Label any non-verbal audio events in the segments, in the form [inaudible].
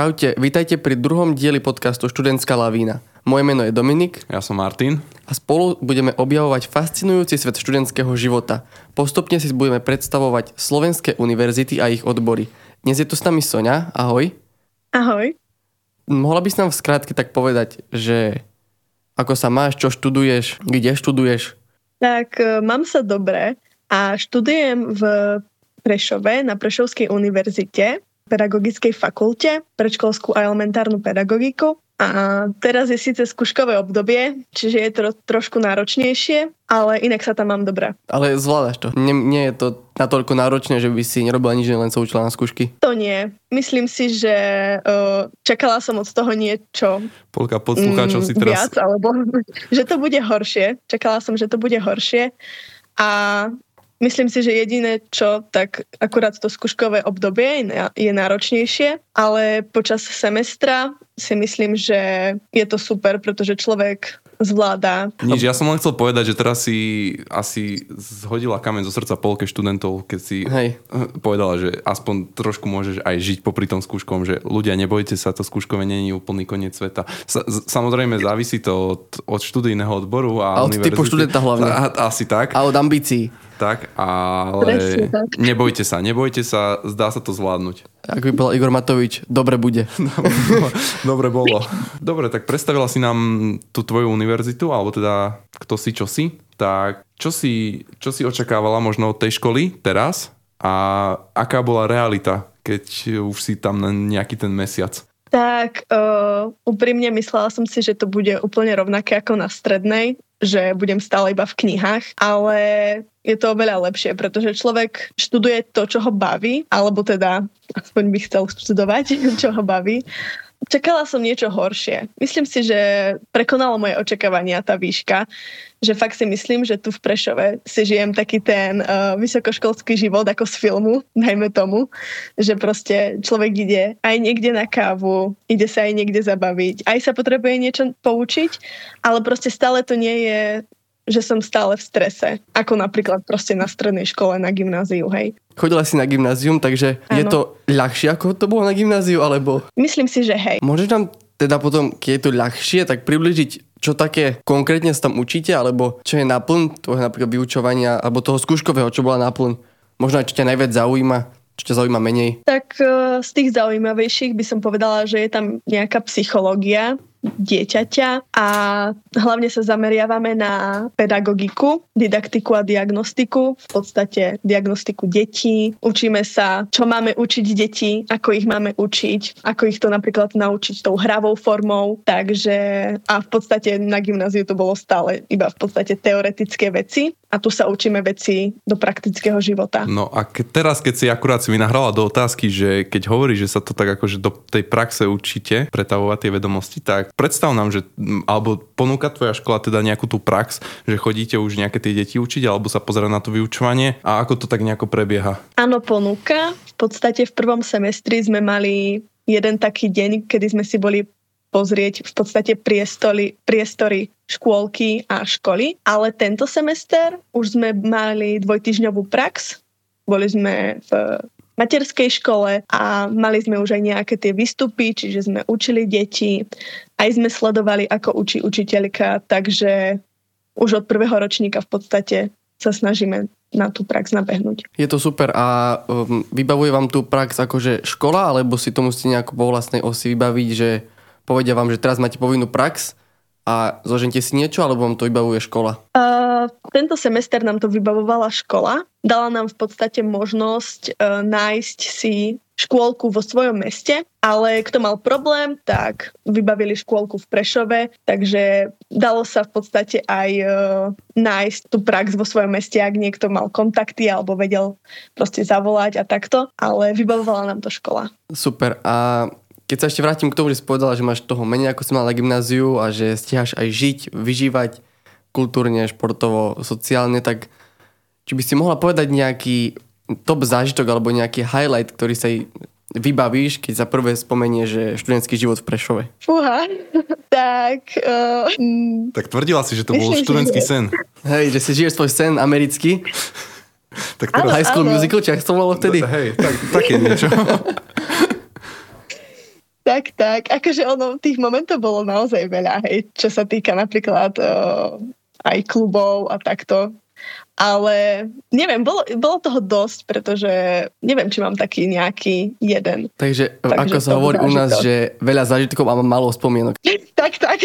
Čaute, vítajte pri druhom dieli podcastu Študentská lavína. Moje meno je Dominik Ja som Martin. a spolu budeme objavovať fascinujúci svet študentského života. Postupne si budeme predstavovať slovenské univerzity a ich odbory. Dnes je tu s nami Sonia, ahoj. Ahoj. Mohla by si nám v skrátke tak povedať, že ako sa máš, čo študuješ, kde študuješ? Tak e, mám sa dobre a študujem v Prešove na Prešovskej univerzite, pedagogickej fakulte, predškolskú a elementárnu pedagogiku. A teraz je síce skúškové obdobie, čiže je to trošku náročnejšie, ale inak sa tam mám dobre. Ale zvládaš to. Nie, nie je to natoľko náročné, že by si nerobila nič, len sa učila na skúšky. To nie. Myslím si, že uh, čakala som od toho niečo Polka poslucháčov si mm, teraz... viac, alebo [laughs] že to bude horšie. Čakala som, že to bude horšie. A myslím si, že jediné čo, tak akurát to skúškové obdobie je ná- je náročnejšie, ale počas semestra si myslím, že je to super, pretože človek zvláda. Nič, ja som len chcel povedať, že teraz si asi zhodila kameň zo srdca polke študentov, keď si Hej. eh, povedala, že aspoň trošku môžeš aj žiť popri tom skúškom, že ľudia, nebojte sa, to skúškové nie je úplný koniec sveta. Sa, samozrejme, závisí to od, od študijného odboru a, A od typu študenta hlavne. A, asi tak. A od ambícií. Tak, ale tak. nebojte sa, nebojte sa, zdá sa to zvládnuť. Ako by povedal Igor Matovič, dobre bude. [laughs] Dobre bolo. Dobre, tak predstavila si nám tú tvoju univerzitu, alebo teda kto si, čo si. Tak čo si, čo si očakávala možno od tej školy teraz a aká bola realita, keď už si tam na nejaký ten mesiac? Tak uh, úprimne myslela som si, že to bude úplne rovnaké ako na strednej, že budem stále iba v knihách, ale je to oveľa lepšie, pretože človek študuje to, čo ho baví, alebo teda aspoň by chcel študovať, [laughs] čo ho baví. Čakala som niečo horšie. Myslím si, že prekonalo moje očakávania tá výška, že fakt si myslím, že tu v Prešove si žijem taký ten uh, vysokoškolský život ako z filmu, [laughs] najmä tomu, že proste človek ide aj niekde na kávu, ide sa aj niekde zabaviť, aj sa potrebuje niečo poučiť, ale proste stále to nie je že som stále v strese, ako napríklad proste na strednej škole, na gymnáziu, hej. Chodila si na gymnázium, takže je Áno. to ľahšie, ako to bolo na gymnáziu, alebo Myslím si, že hej. môžeš nám teda potom, keď je to ľahšie, tak približiť, čo také konkrétne sa tam učíte, alebo čo je naplň tvojho napríklad vyučovania, alebo toho skúškového, čo bola naplň. Možno aj čo ťa najviac zaujíma, čo ťa zaujíma menej. Tak eh, z tých zaujímavejších by som povedala, že je tam nejaká psychológia dieťaťa a hlavne sa zameriavame na pedagogiku, didaktiku a diagnostiku, v podstate diagnostiku detí. Učíme sa, čo máme učiť deti, ako ich máme učiť, ako ich to napríklad naučiť tou hravou formou. Takže a v podstate na gymnáziu to bolo stále iba v podstate teoretické veci a tu sa učíme veci do praktického života. No a ke, teraz, keď si akurát si mi nahrala do otázky, že keď hovorí, že sa to tak akože do tej praxe učíte, pretavovať tie vedomosti, tak predstav nám, že alebo ponúka tvoja škola teda nejakú tú prax, že chodíte už nejaké tie deti učiť, alebo sa pozerať na to vyučovanie a ako to tak nejako prebieha. Áno, ponúka. V podstate v prvom semestri sme mali jeden taký deň, kedy sme si boli pozrieť v podstate priestory, priestory škôlky a školy, ale tento semester už sme mali dvojtyžňovú prax. Boli sme v materskej škole a mali sme už aj nejaké tie výstupy, čiže sme učili deti, aj sme sledovali, ako učí učiteľka, takže už od prvého ročníka v podstate sa snažíme na tú prax nabehnúť. Je to super a um, vybavuje vám tú prax akože škola, alebo si to musíte nejako po vlastnej osi vybaviť, že povedia vám, že teraz máte povinnú prax a zložente si niečo, alebo vám to vybavuje škola? Uh, tento semester nám to vybavovala škola. Dala nám v podstate možnosť uh, nájsť si škôlku vo svojom meste, ale kto mal problém, tak vybavili škôlku v Prešove, takže dalo sa v podstate aj uh, nájsť tú prax vo svojom meste, ak niekto mal kontakty alebo vedel proste zavolať a takto, ale vybavovala nám to škola. Super. A keď sa ešte vrátim k tomu, že si povedala, že máš toho menej ako si mal na gymnáziu a že stíhaš aj žiť, vyžívať kultúrne, športovo, sociálne, tak či by si mohla povedať nejaký top zážitok alebo nejaký highlight, ktorý sa vybavíš, keď sa prvé spomenie, že študentský život v Prešove? Fúha, [laughs] tak... Uh, Tak tvrdila si, že to bol študentský sen. Hej, že si žiješ svoj sen americký, [laughs] Tak Áno, teraz... High School áno. Musical, či ak to bolo vtedy? Hej, tak, také niečo. [laughs] Tak, tak. Akože ono, tých momentov bolo naozaj veľa, hej, čo sa týka napríklad uh, aj klubov a takto. Ale neviem, bolo, bolo toho dosť, pretože neviem, či mám taký nejaký jeden. Takže, Takže ako sa hovorí u nás, že veľa zážitkov a málo spomienok. [laughs] tak, tak.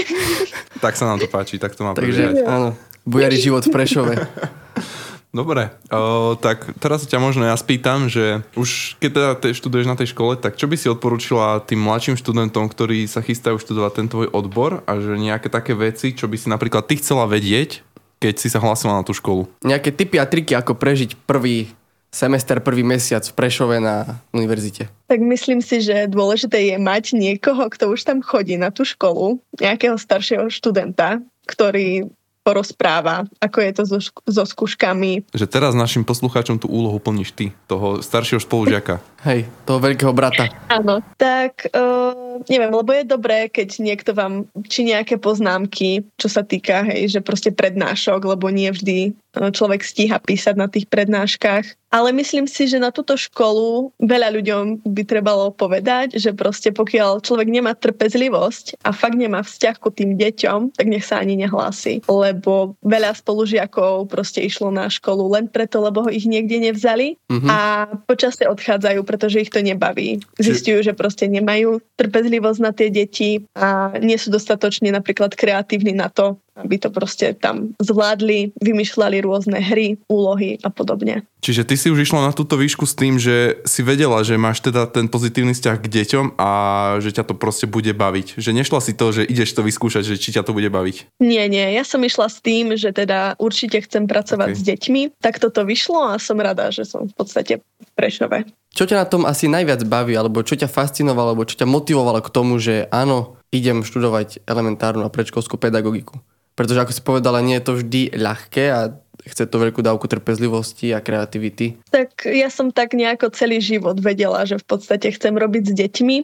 tak sa nám to páči, tak to má Takže, áno, bujari [laughs] život v Prešove. [laughs] Dobre, o, tak teraz ťa možno ja spýtam, že už keď teda te, študuješ na tej škole, tak čo by si odporúčila tým mladším študentom, ktorí sa chystajú študovať ten tvoj odbor a že nejaké také veci, čo by si napríklad ty chcela vedieť, keď si sa hlásila na tú školu? Nejaké typy a triky, ako prežiť prvý semester, prvý mesiac v Prešove na univerzite? Tak myslím si, že dôležité je mať niekoho, kto už tam chodí na tú školu, nejakého staršieho študenta, ktorý porozpráva, ako je to so, so skúškami. Že teraz našim poslucháčom tú úlohu plníš ty, toho staršieho spolužiaka. Hej, toho veľkého brata. Áno, tak uh, neviem, lebo je dobré, keď niekto vám, či nejaké poznámky, čo sa týka, hej, že proste prednášok, lebo nie vždy človek stíha písať na tých prednáškach. Ale myslím si, že na túto školu veľa ľuďom by trebalo povedať, že proste pokiaľ človek nemá trpezlivosť a fakt nemá vzťah ku tým deťom, tak nech sa ani nehlási. Lebo veľa spolužiakov proste išlo na školu len preto, lebo ho ich niekde nevzali mm-hmm. a počasie odchádzajú, pretože ich to nebaví. Zistujú, že proste nemajú trpezlivosť na tie deti a nie sú dostatočne napríklad kreatívni na to, aby to proste tam zvládli, vymýšľali rôzne hry, úlohy a podobne. Čiže ty si už išla na túto výšku s tým, že si vedela, že máš teda ten pozitívny vzťah k deťom a že ťa to proste bude baviť. Že nešla si to, že ideš to vyskúšať, že či ťa to bude baviť. Nie, nie. Ja som išla s tým, že teda určite chcem pracovať okay. s deťmi. Tak toto vyšlo a som rada, že som v podstate v Prešove. Čo ťa na tom asi najviac baví, alebo čo ťa fascinovalo, alebo čo ťa motivovalo k tomu, že áno, idem študovať elementárnu a predškolskú pedagogiku? Pretože ako si povedala, nie je to vždy ľahké a chce to veľkú dávku trpezlivosti a kreativity. Tak ja som tak nejako celý život vedela, že v podstate chcem robiť s deťmi.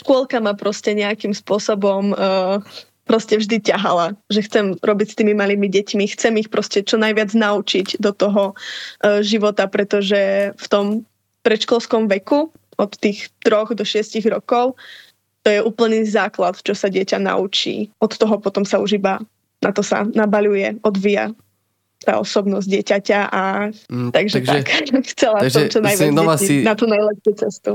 Škôlka ma proste nejakým spôsobom uh, proste vždy ťahala, že chcem robiť s tými malými deťmi, chcem ich proste čo najviac naučiť do toho uh, života, pretože v tom predškolskom veku od tých troch do šiestich rokov to je úplný základ, čo sa dieťa naučí. Od toho potom sa už iba na to sa nabaľuje, odvíja tá osobnosť dieťaťa a mm, takže, takže tak, [laughs] chcela takže som čo najviac si, na tú najlepšiu cestu.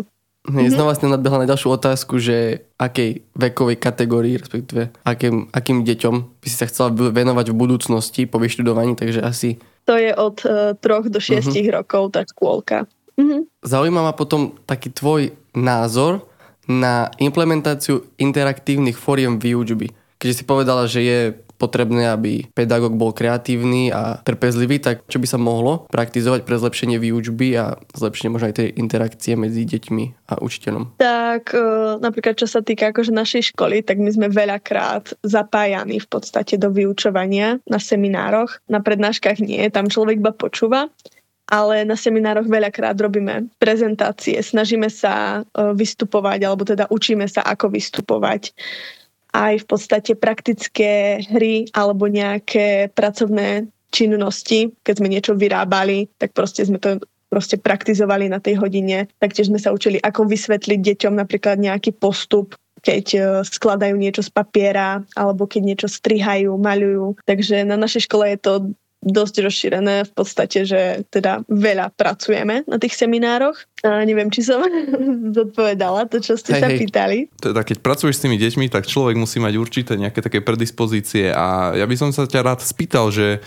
Nie, mm-hmm. znova si nadbehla na ďalšiu otázku, že akej vekovej kategórii, respektíve akým, akým deťom by si sa chcela venovať v budúcnosti po vyštudovaní, takže asi... To je od uh, troch do šiestich mm-hmm. rokov tá škôlka. Mm-hmm. Zaujíma ma potom taký tvoj názor na implementáciu interaktívnych fóriem výučby. Keďže si povedala, že je potrebné, aby pedagóg bol kreatívny a trpezlivý, tak čo by sa mohlo praktizovať pre zlepšenie výučby a zlepšenie možno aj tej interakcie medzi deťmi a učiteľom? Tak e, napríklad čo sa týka akože našej školy, tak my sme veľakrát zapájani v podstate do vyučovania na seminároch. Na prednáškach nie, tam človek iba počúva ale na seminároch veľakrát robíme prezentácie, snažíme sa e, vystupovať, alebo teda učíme sa, ako vystupovať aj v podstate praktické hry alebo nejaké pracovné činnosti, keď sme niečo vyrábali, tak proste sme to proste praktizovali na tej hodine. Taktiež sme sa učili, ako vysvetliť deťom napríklad nejaký postup, keď e, skladajú niečo z papiera alebo keď niečo strihajú, maľujú. Takže na našej škole je to dosť rozšírené v podstate, že teda veľa pracujeme na tých seminároch. A neviem, či som [laughs] zodpovedala to, čo ste hej, sa hej. pýtali. Teda keď pracuješ s tými deťmi, tak človek musí mať určité nejaké také predispozície a ja by som sa ťa rád spýtal, že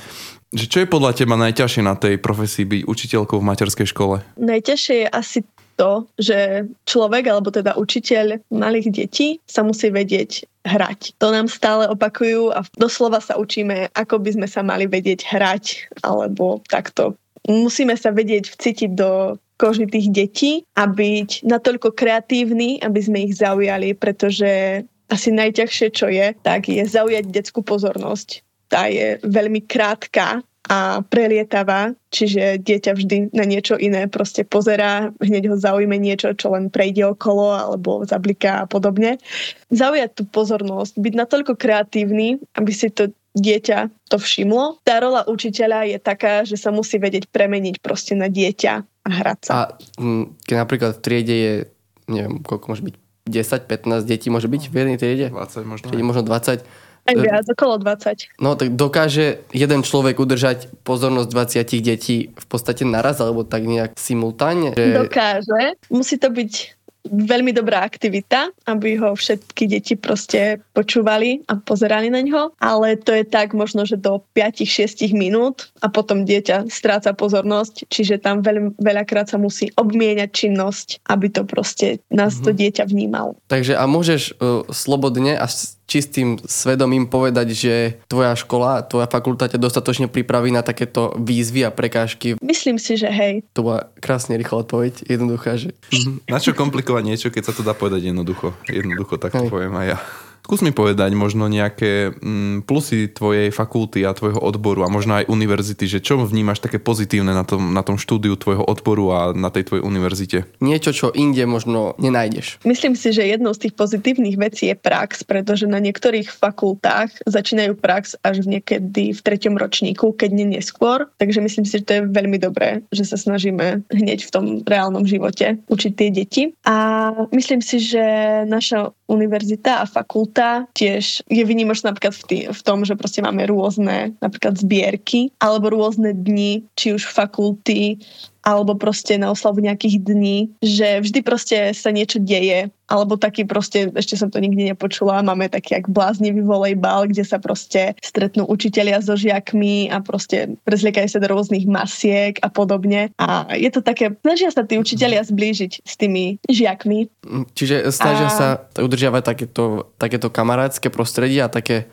že čo je podľa teba najťažšie na tej profesii byť učiteľkou v materskej škole? Najťažšie je asi to, že človek, alebo teda učiteľ malých detí sa musí vedieť hrať. To nám stále opakujú a doslova sa učíme, ako by sme sa mali vedieť hrať, alebo takto. Musíme sa vedieť vcítiť do koži tých detí a byť natoľko kreatívni, aby sme ich zaujali, pretože asi najťažšie, čo je, tak je zaujať detskú pozornosť. Tá je veľmi krátka a prelietavá, čiže dieťa vždy na niečo iné proste pozerá, hneď ho zaujme niečo, čo len prejde okolo alebo zabliká a podobne. Zaujať tú pozornosť, byť natoľko kreatívny, aby si to dieťa to všimlo. Tá rola učiteľa je taká, že sa musí vedieť premeniť proste na dieťa a hrať sa. A mm, keď napríklad v triede je, neviem, koľko môže byť, 10-15 detí môže byť v jednej triede? 20 možno. Čiže možno 20. Aj viac, okolo 20. No tak dokáže jeden človek udržať pozornosť 20 detí v podstate naraz, alebo tak nejak simultánne? Že... Dokáže. Musí to byť veľmi dobrá aktivita, aby ho všetky deti proste počúvali a pozerali na ňo, ale to je tak možno, že do 5-6 minút a potom dieťa stráca pozornosť, čiže tam veľ, veľakrát sa musí obmieniať činnosť, aby to proste nás mm-hmm. to mhm. dieťa vnímal. Takže a môžeš uh, slobodne a čistým svedomím povedať, že tvoja škola, tvoja fakulta ťa dostatočne pripraví na takéto výzvy a prekážky? Myslím si, že hej. To bola krásne rýchla odpoveď, jednoduchá, že... Na čo komplikovať niečo, keď sa to dá povedať jednoducho? Jednoducho, tak to hej. poviem aj ja. Skús mi povedať možno nejaké mm, plusy tvojej fakulty a tvojho odboru a možno aj univerzity, že čo vnímaš také pozitívne na tom, na tom štúdiu tvojho odboru a na tej tvojej univerzite? Niečo, čo inde možno nenájdeš. Myslím si, že jednou z tých pozitívnych vecí je prax, pretože na niektorých fakultách začínajú prax až v niekedy v treťom ročníku, keď nie neskôr. Takže myslím si, že to je veľmi dobré, že sa snažíme hneď v tom reálnom živote učiť tie deti. A myslím si, že naša univerzita a fakulta tiež je vynimočná napríklad v, tý, v tom, že proste máme rôzne napríklad zbierky alebo rôzne dni, či už fakulty alebo proste na oslavu nejakých dní, že vždy proste sa niečo deje, alebo taký proste, ešte som to nikdy nepočula, máme taký jak bláznivý volejbal, kde sa proste stretnú učitelia so žiakmi a proste prezliekajú sa do rôznych masiek a podobne. A je to také, snažia sa tí učitelia zblížiť s tými žiakmi. Čiže snažia a... sa udržiavať takéto, takéto kamarátske prostredie a také...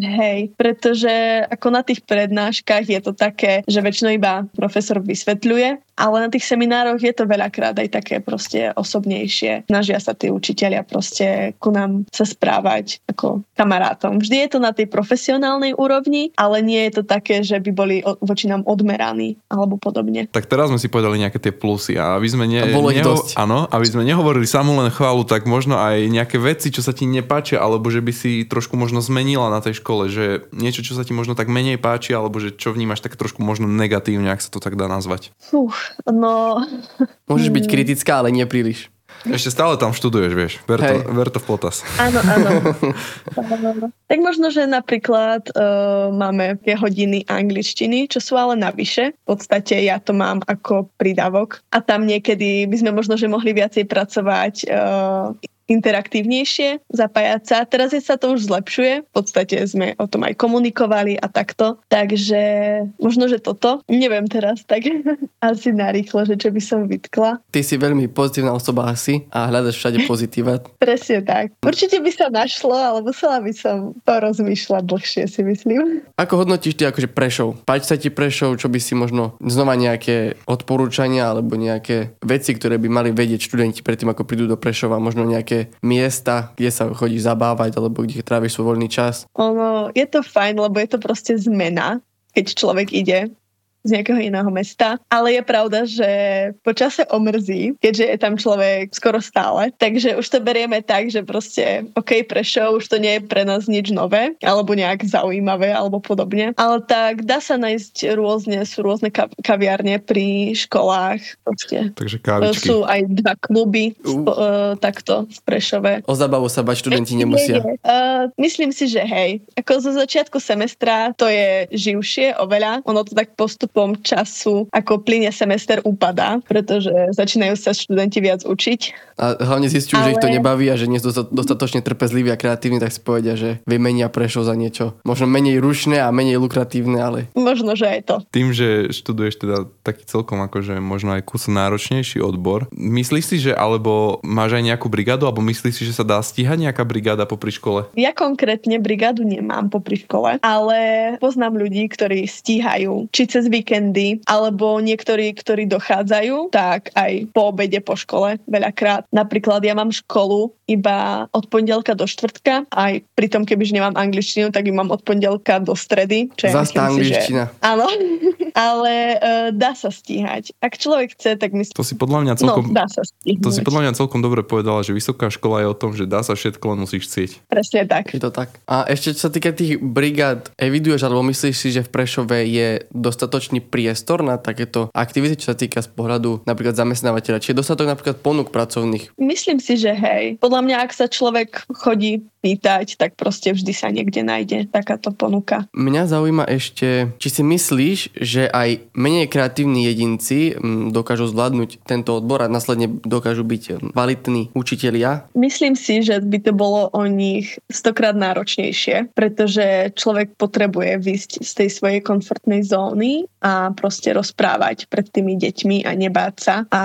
Hej, pretože ako na tých prednáškach je to také, že väčšinou iba profesor vysvetľuje ale na tých seminároch je to veľakrát aj také proste osobnejšie. Snažia sa tí učiteľia proste ku nám sa správať ako kamarátom. Vždy je to na tej profesionálnej úrovni, ale nie je to také, že by boli voči nám odmeraní alebo podobne. Tak teraz sme si povedali nejaké tie plusy a aby sme, ne, bolo neho, dosť. Áno, aby sme nehovorili samú len chválu, tak možno aj nejaké veci, čo sa ti nepáčia, alebo že by si trošku možno zmenila na tej škole, že niečo, čo sa ti možno tak menej páči, alebo že čo vnímaš tak trošku možno negatívne, ak sa to tak dá nazvať. Uh, No... Môžeš byť kritická, ale nie príliš. Ešte stále tam študuješ, vieš. Ver to, ver to v potas. [laughs] Áno, áno. tak možno, že napríklad uh, máme tie hodiny angličtiny, čo sú ale navyše. V podstate ja to mám ako prídavok. A tam niekedy by sme možno, že mohli viacej pracovať uh, interaktívnejšie, zapájať sa. Teraz je sa to už zlepšuje, v podstate sme o tom aj komunikovali a takto, takže možno, že toto, neviem teraz, tak [laughs] asi narýchlo, že čo by som vytkla. Ty si veľmi pozitívna osoba asi a hľadaš všade [laughs] pozitíva. Presne tak. Určite by sa našlo, ale musela by som porozmýšľať dlhšie, si myslím. [laughs] Ako hodnotíš ty akože Prešov? Páči sa ti Prešov, čo by si možno znova nejaké odporúčania alebo nejaké veci, ktoré by mali vedieť študenti predtým, ako prídu do Prešova, možno nejaké miesta, kde sa chodíš zabávať alebo kde tráviš svoj voľný čas? Ono, je to fajn, lebo je to proste zmena, keď človek ide z nejakého iného mesta. Ale je pravda, že počase omrzí, keďže je tam človek skoro stále. Takže už to berieme tak, že proste OK, Prešov, už to nie je pre nás nič nové, alebo nejak zaujímavé, alebo podobne. Ale tak dá sa nájsť rôzne, sú rôzne kaviárne pri školách. Proste. Takže kávičky. Sú aj dva kluby uh. Spo, uh, takto v Prešove. O zabavu sa bať študenti nemusia. Nie, nie. Uh, myslím si, že hej. Ako zo začiatku semestra to je živšie oveľa. Ono to tak postupuje postupom času, ako plyne semester upadá, pretože začínajú sa študenti viac učiť. A hlavne zistujú, Ale... že ich to nebaví a že nie sú dostatočne trpezliví a kreatívni, tak si povedia, že vymenia prešlo za niečo. Možno menej rušné a menej lukratívne, ale... Možno, že aj to. Tým, že študuješ teda taký celkom akože možno aj kus náročnejší odbor, myslíš si, že alebo máš aj nejakú brigádu, alebo myslíš si, že sa dá stíhať nejaká brigáda popri škole? Ja konkrétne brigádu nemám popri škole, ale poznám ľudí, ktorí stíhajú, či cez víkend víkendy, alebo niektorí, ktorí dochádzajú, tak aj po obede po škole veľakrát. Napríklad ja mám školu iba od pondelka do štvrtka, aj pri tom, kebyže nemám angličtinu, tak ju mám od pondelka do stredy. Čo je Zastá angličtina. Že... Áno, [laughs] ale uh, dá sa stíhať. Ak človek chce, tak myslím... To si podľa mňa celkom... No, dá sa stíhať. To si podľa mňa celkom dobre povedala, že vysoká škola je o tom, že dá sa všetko, len musíš chcieť. Presne tak. Je to tak. A ešte čo sa týka tých brigád, eviduješ alebo myslíš si, že v Prešove je dostatočný dostatočný priestor na takéto aktivity, čo sa týka z pohľadu napríklad zamestnávateľa? Či je dostatok napríklad ponúk pracovných? Myslím si, že hej. Podľa mňa, ak sa človek chodí pýtať, tak proste vždy sa niekde nájde takáto ponuka. Mňa zaujíma ešte, či si myslíš, že aj menej kreatívni jedinci mm, dokážu zvládnuť tento odbor a následne dokážu byť kvalitní učitelia? Myslím si, že by to bolo o nich stokrát náročnejšie, pretože človek potrebuje vysť z tej svojej komfortnej zóny a proste rozprávať pred tými deťmi a nebáť sa. A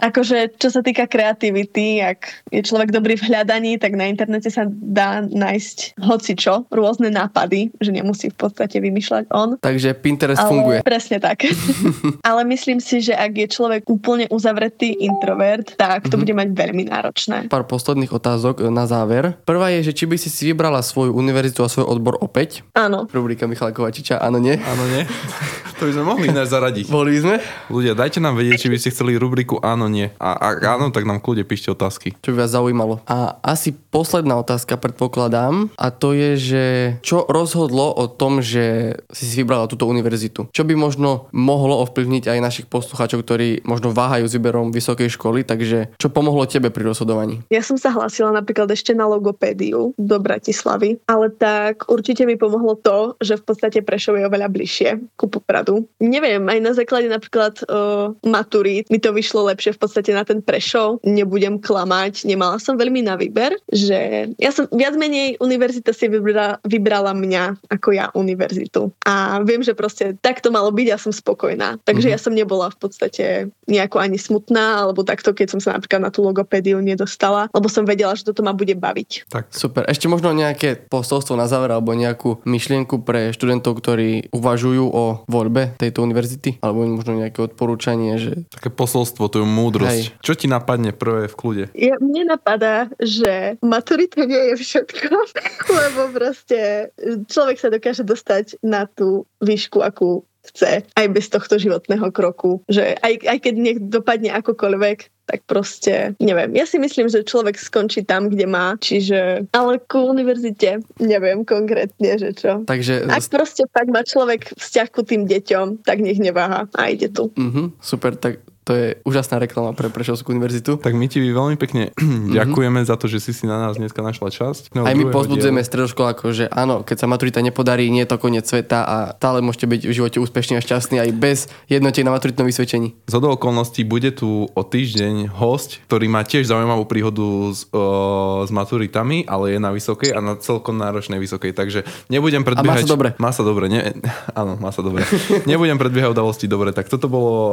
akože čo sa týka kreativity, ak je človek dobrý v hľadaní, tak na internete sa dá nájsť hocičo, rôzne nápady, že nemusí v podstate vymýšľať on. Takže Pinterest Ale, funguje. Presne tak. [laughs] Ale myslím si, že ak je človek úplne uzavretý introvert, tak to Mhm. bude mať veľmi náročné. Pár posledných otázok e, na záver. Prvá je, že či by si si vybrala svoju univerzitu a svoj odbor opäť? Áno. Rubrika Michala Kovačiča, áno, nie? Áno, nie? [laughs] To by sme mohli ináč zaradiť. Boli by sme? Ľudia, dajte nám vedieť, či by ste chceli rubriku áno, nie. A ak áno, tak nám kľude píšte otázky. Čo by vás zaujímalo. A asi posledná otázka predpokladám a to je, že čo rozhodlo o tom, že si si vybrala túto univerzitu? Čo by možno mohlo ovplyvniť aj našich poslucháčov, ktorí možno váhajú s výberom vysokej školy, takže čo pomohlo tebe pri rozhodovaní? Ja som sa hlásila napríklad ešte na logopédiu do Bratislavy, ale tak určite mi pomohlo to, že v podstate Prešov je oveľa bližšie ku Popradu. Neviem, aj na základe napríklad uh, maturít mi to vyšlo lepšie v podstate na ten Prešov. Nebudem klamať, nemala som veľmi na výber, že ja som viac menej univerzita si vybrala, vybrala mňa ako ja univerzitu. A viem, že proste tak to malo byť a som spokojná. Takže Mhm. ja som nebola v podstate nejako ani smutná, alebo takto, keď som sa napríklad na tú logopédiu nedostala, lebo som vedela, že toto ma bude baviť. Tak, Super. Ešte možno nejaké posolstvo na záver alebo nejakú myšlienku pre študentov, ktorí uvažujú o voľbe tejto univerzity? Alebo možno nejaké odporúčanie, že také posolstvo, je múdrosť. Hej. Čo ti napadne prvé v kľude? Ja, mne napadá, že maturita nie je všetko, [laughs] lebo proste človek sa dokáže dostať na tú výšku, akú chce, aj bez tohto životného kroku. Že aj, aj keď nech dopadne akokoľvek, tak proste, neviem. Ja si myslím, že človek skončí tam, kde má, čiže, ale ku univerzite neviem konkrétne, že čo. Takže Ak proste fakt má človek vzťah ku tým deťom, tak nech neváha a ide tu. Mhm, super, tak to je úžasná reklama pre Prešovskú univerzitu. Tak my ti veľmi pekne [clears throat] ďakujeme za to, že si si na nás dneska našla časť. No, Aj my pozbudzujeme stredoškolákov, že áno, keď sa maturita nepodarí, nie je to koniec sveta a stále môžete byť v živote úspešní a šťastní aj bez jednotiek na maturitnom vysvedčení. Z okolností bude tu o týždeň host, ktorý má tiež zaujímavú príhodu s, o, s maturitami, ale je na vysokej a na celkom náročnej vysokej, takže nebudem predbiehať... sa dobre. Má sa dobre, ne, [laughs] áno, má sa dobre. nebudem predbiehať udalosti dobre, tak toto bolo o,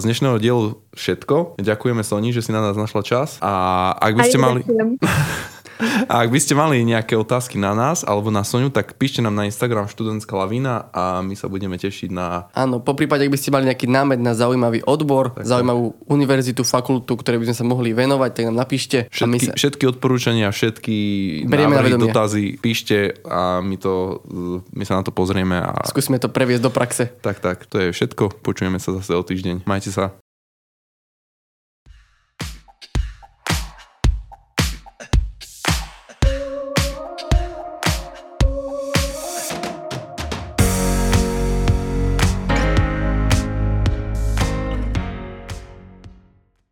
z dnešného dielu všetko. Ďakujeme Soni, že si na nás našla čas a ak by ste Aj mali... [laughs] A ak by ste mali nejaké otázky na nás alebo na Soniu, tak píšte nám na Instagram študentská lavína a my sa budeme tešiť na... Áno, po prípade, ak by ste mali nejaký námed na zaujímavý odbor, zaujímavú univerzitu, fakultu, ktoré by sme sa mohli venovať, tak nám napíšte. a my Všetky, sa... všetky odporúčania, všetky Berieme návrhy, dotazy píšte a my, to, my sa na to pozrieme. A... Skúsime to previesť do praxe. Tak, tak, to je všetko. Počujeme sa zase o týždeň. Majte sa.